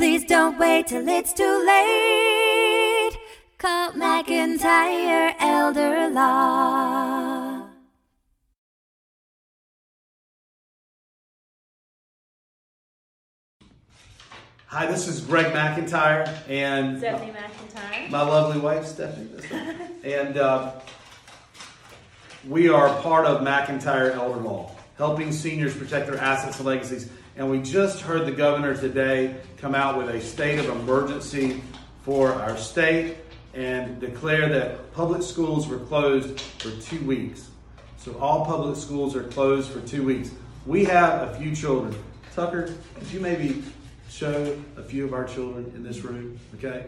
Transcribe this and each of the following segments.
Please don't wait till it's too late. Call McIntyre Elder Law. Hi, this is Greg McIntyre and Stephanie McIntyre. my lovely wife, Stephanie. and uh, we are part of McIntyre Elder Law, helping seniors protect their assets and legacies. And we just heard the governor today come out with a state of emergency for our state and declare that public schools were closed for two weeks. So all public schools are closed for two weeks. We have a few children. Tucker, could you maybe show a few of our children in this room? Okay.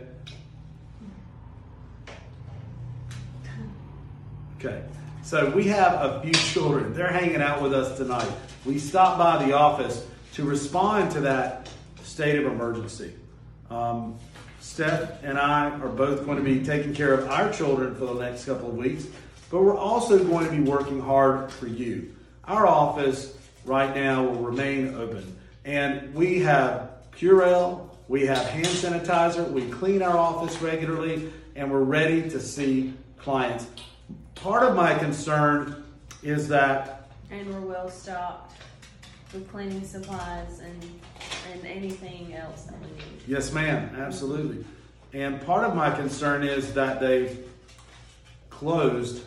Okay. So we have a few children. They're hanging out with us tonight. We stopped by the office to respond to that state of emergency. Um, Steph and I are both going to be taking care of our children for the next couple of weeks, but we're also going to be working hard for you. Our office right now will remain open, and we have Purell, we have hand sanitizer, we clean our office regularly, and we're ready to see clients. Part of my concern is that And we're well stocked with cleaning supplies and and anything else that we need. Yes, ma'am, absolutely. And part of my concern is that they've closed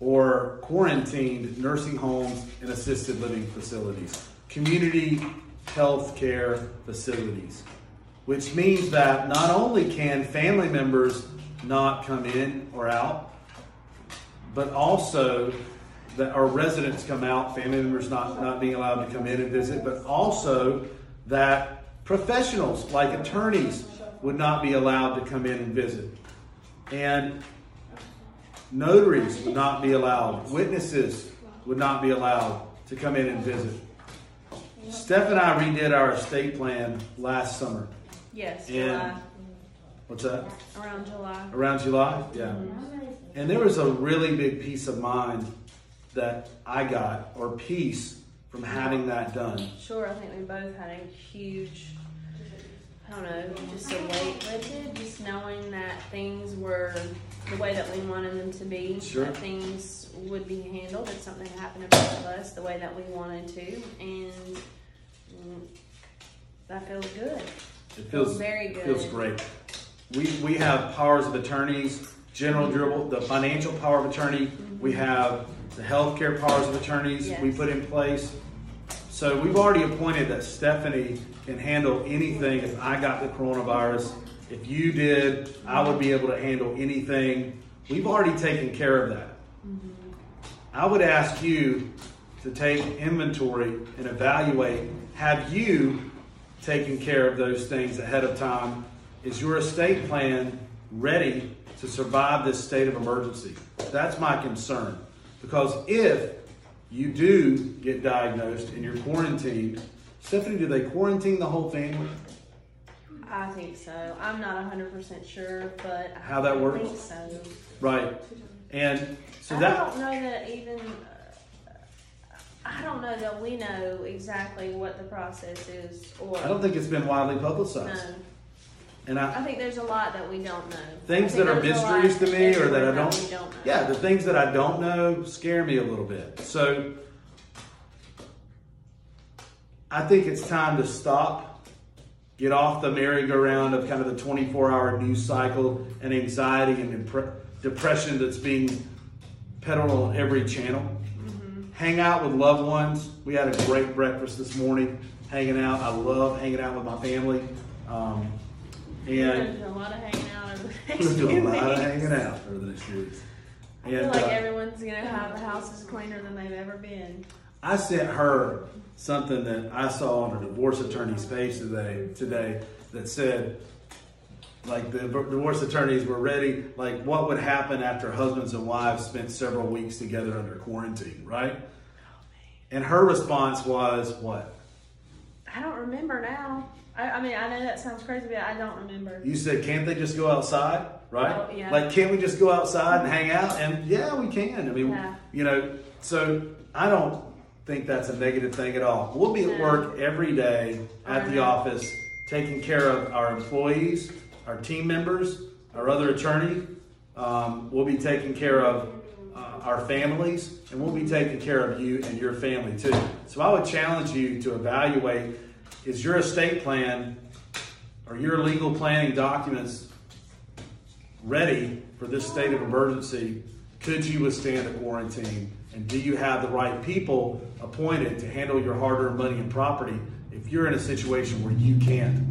or quarantined nursing homes and assisted living facilities, community health care facilities, which means that not only can family members not come in or out, but also that our residents come out, family members not, not being allowed to come in and visit, but also that professionals like attorneys would not be allowed to come in and visit. And notaries would not be allowed, witnesses would not be allowed to come in and visit. Steph and I redid our estate plan last summer. Yes, And- July. What's that? Around July. Around July? Yeah. And there was a really big peace of mind that I got, or peace from having that done. Sure, I think we both had a huge, I don't know, just a weight lifted, just knowing that things were the way that we wanted them to be. Sure. That things would be handled if something happened to both of us the way that we wanted to. And mm, that feels good. It feels Very good. Feels great. We we have powers of attorneys, general durable, the financial power of attorney. We have the healthcare powers of attorneys we put in place. So we've already appointed that Stephanie can handle anything if I got the coronavirus. If you did, I would be able to handle anything. We've already taken care of that. Mm-hmm. I would ask you to take inventory and evaluate. Have you taken care of those things ahead of time? Is your estate plan ready to survive this state of emergency? That's my concern. Because if you do get diagnosed and you're quarantined, Stephanie, do they quarantine the whole family? I think so. I'm not 100% sure, but I How that works? think so. Right. And so I that I don't know that even. Uh, I don't know that we know exactly what the process is, or I don't think it's been widely publicized. no. And I, I think there's a lot that we don't know. things that are there's a lot mysteries to me or that I don't, we don't know. yeah, the things that I don't know scare me a little bit. So I think it's time to stop, get off the merry-go-round of kind of the 24-hour news cycle and anxiety and depression that's being peddled on every channel. Hang out with loved ones. We had a great breakfast this morning, hanging out. I love hanging out with my family. Um, and a lot of hanging out over the we're next gonna do a lot of hanging out over the next few weeks. I feel And like uh, everyone's gonna have the houses cleaner than they've ever been. I sent her something that I saw on a divorce attorney's page today. Today that said, like the divorce attorneys were ready. Like what would happen after husbands and wives spent several weeks together under quarantine, right? And her response was what? I don't remember now. I, I mean, I know that sounds crazy, but I don't remember. You said, can't they just go outside, right? Oh, yeah. Like, can't we just go outside and hang out? And yeah, we can. I mean, Yeah. you know, so I don't think that's a negative thing at all. We'll be at work every day at the know. office, taking care of our employees, our team members, our other attorney. Um, we'll be taking care of uh, our families, and we'll be taking care of you and your family too. So I would challenge you to evaluate: is your estate plan or your legal planning documents ready for this state of emergency? Could you withstand a quarantine? And do you have the right people appointed to handle your hard earned money and property if you're in a situation where you can't?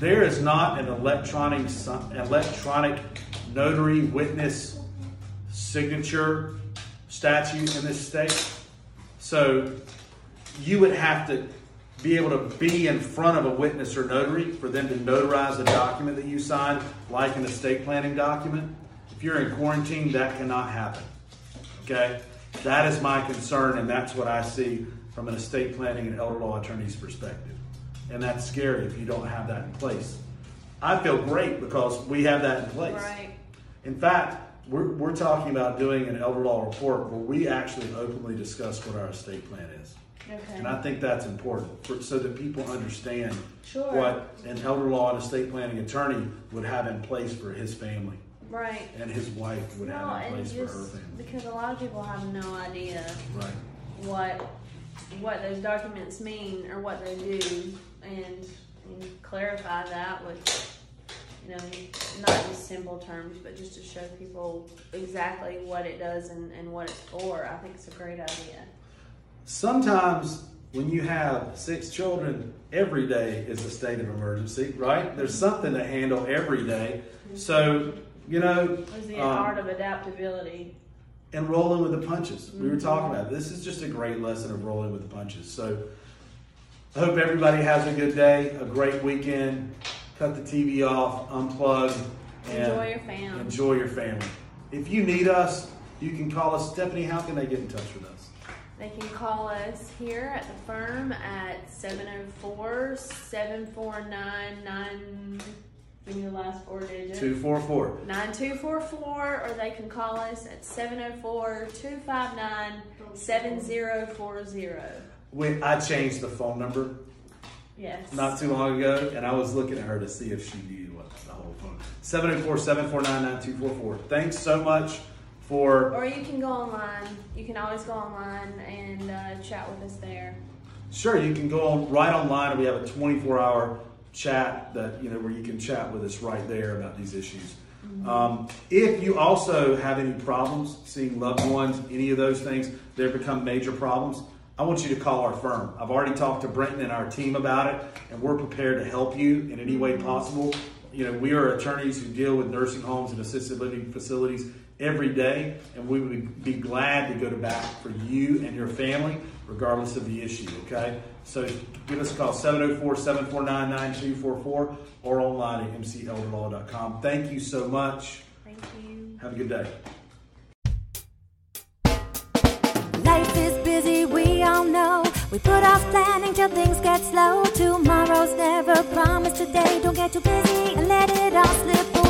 There is not an electronic, electronic notary witness signature statute in this state. So you would have to be able to be in front of a witness or notary for them to notarize a document that you signed, like an estate planning document. If you're in quarantine, that cannot happen. Okay? That is my concern, and that's what I see from an estate planning and elder law attorney's perspective. And that's scary if you don't have that in place. I feel great because we have that in place. Right. In fact, we're, we're talking about doing an elder law report where we actually openly discuss what our estate plan is. Okay. And I think that's important for, so that people understand Sure. what an elder law and estate planning attorney would have in place for his family Right. and his wife would No, have in place for her family. because a lot of people have no idea Right. what what those documents mean or what they do, and, and clarify that with you know not just simple terms, but just to show people exactly what it does and, and what it's for. I think it's a great idea. Sometimes when you have six children, every day is a state of emergency, right? There's mm-hmm. something to handle every day. Mm-hmm. So, you know, There's the um, art of adaptability. and rolling with the punches. We were mm-hmm. talking about it. this is just a great lesson of rolling with the punches. So I hope everybody has a good day, a great weekend. Cut the TV off, unplug, and Enjoy your family. enjoy your family. If you need us, you can call us. Stephanie, how can they get in touch with us? They can call us here at the firm at 704 749 9. Give me the last four digits. 244. 9244, or they can call us at 704 259 7040. We, I changed the phone number Yes. not too long ago, and I was looking at her to see if she knew what the whole phone. 704 749 9244. Thanks so much for. Or you can go online. You can always go online and uh, chat with us there. Sure, you can go on right online. We have a 24-hour chat that you know where you can chat with us right there about these issues. Um, if you also have any problems seeing loved ones, any of those things, they've become major problems. I want you to call our firm. I've already talked to Brenton and our team about it, and we're prepared to help you in any way possible. You know, we are attorneys who deal with nursing homes and assisted living facilities every day, and we would be glad to go to bat for you and your family, regardless of the issue, okay? So give us a call, 704 749 9244, or online at mcelderlaw.com. Thank you so much. Thank you. Have a good day. Life is busy, we all know. We put off planning till things get slow. Tomorrow's never promised today. Don't get too busy and let it all slip away.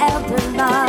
Elder Law.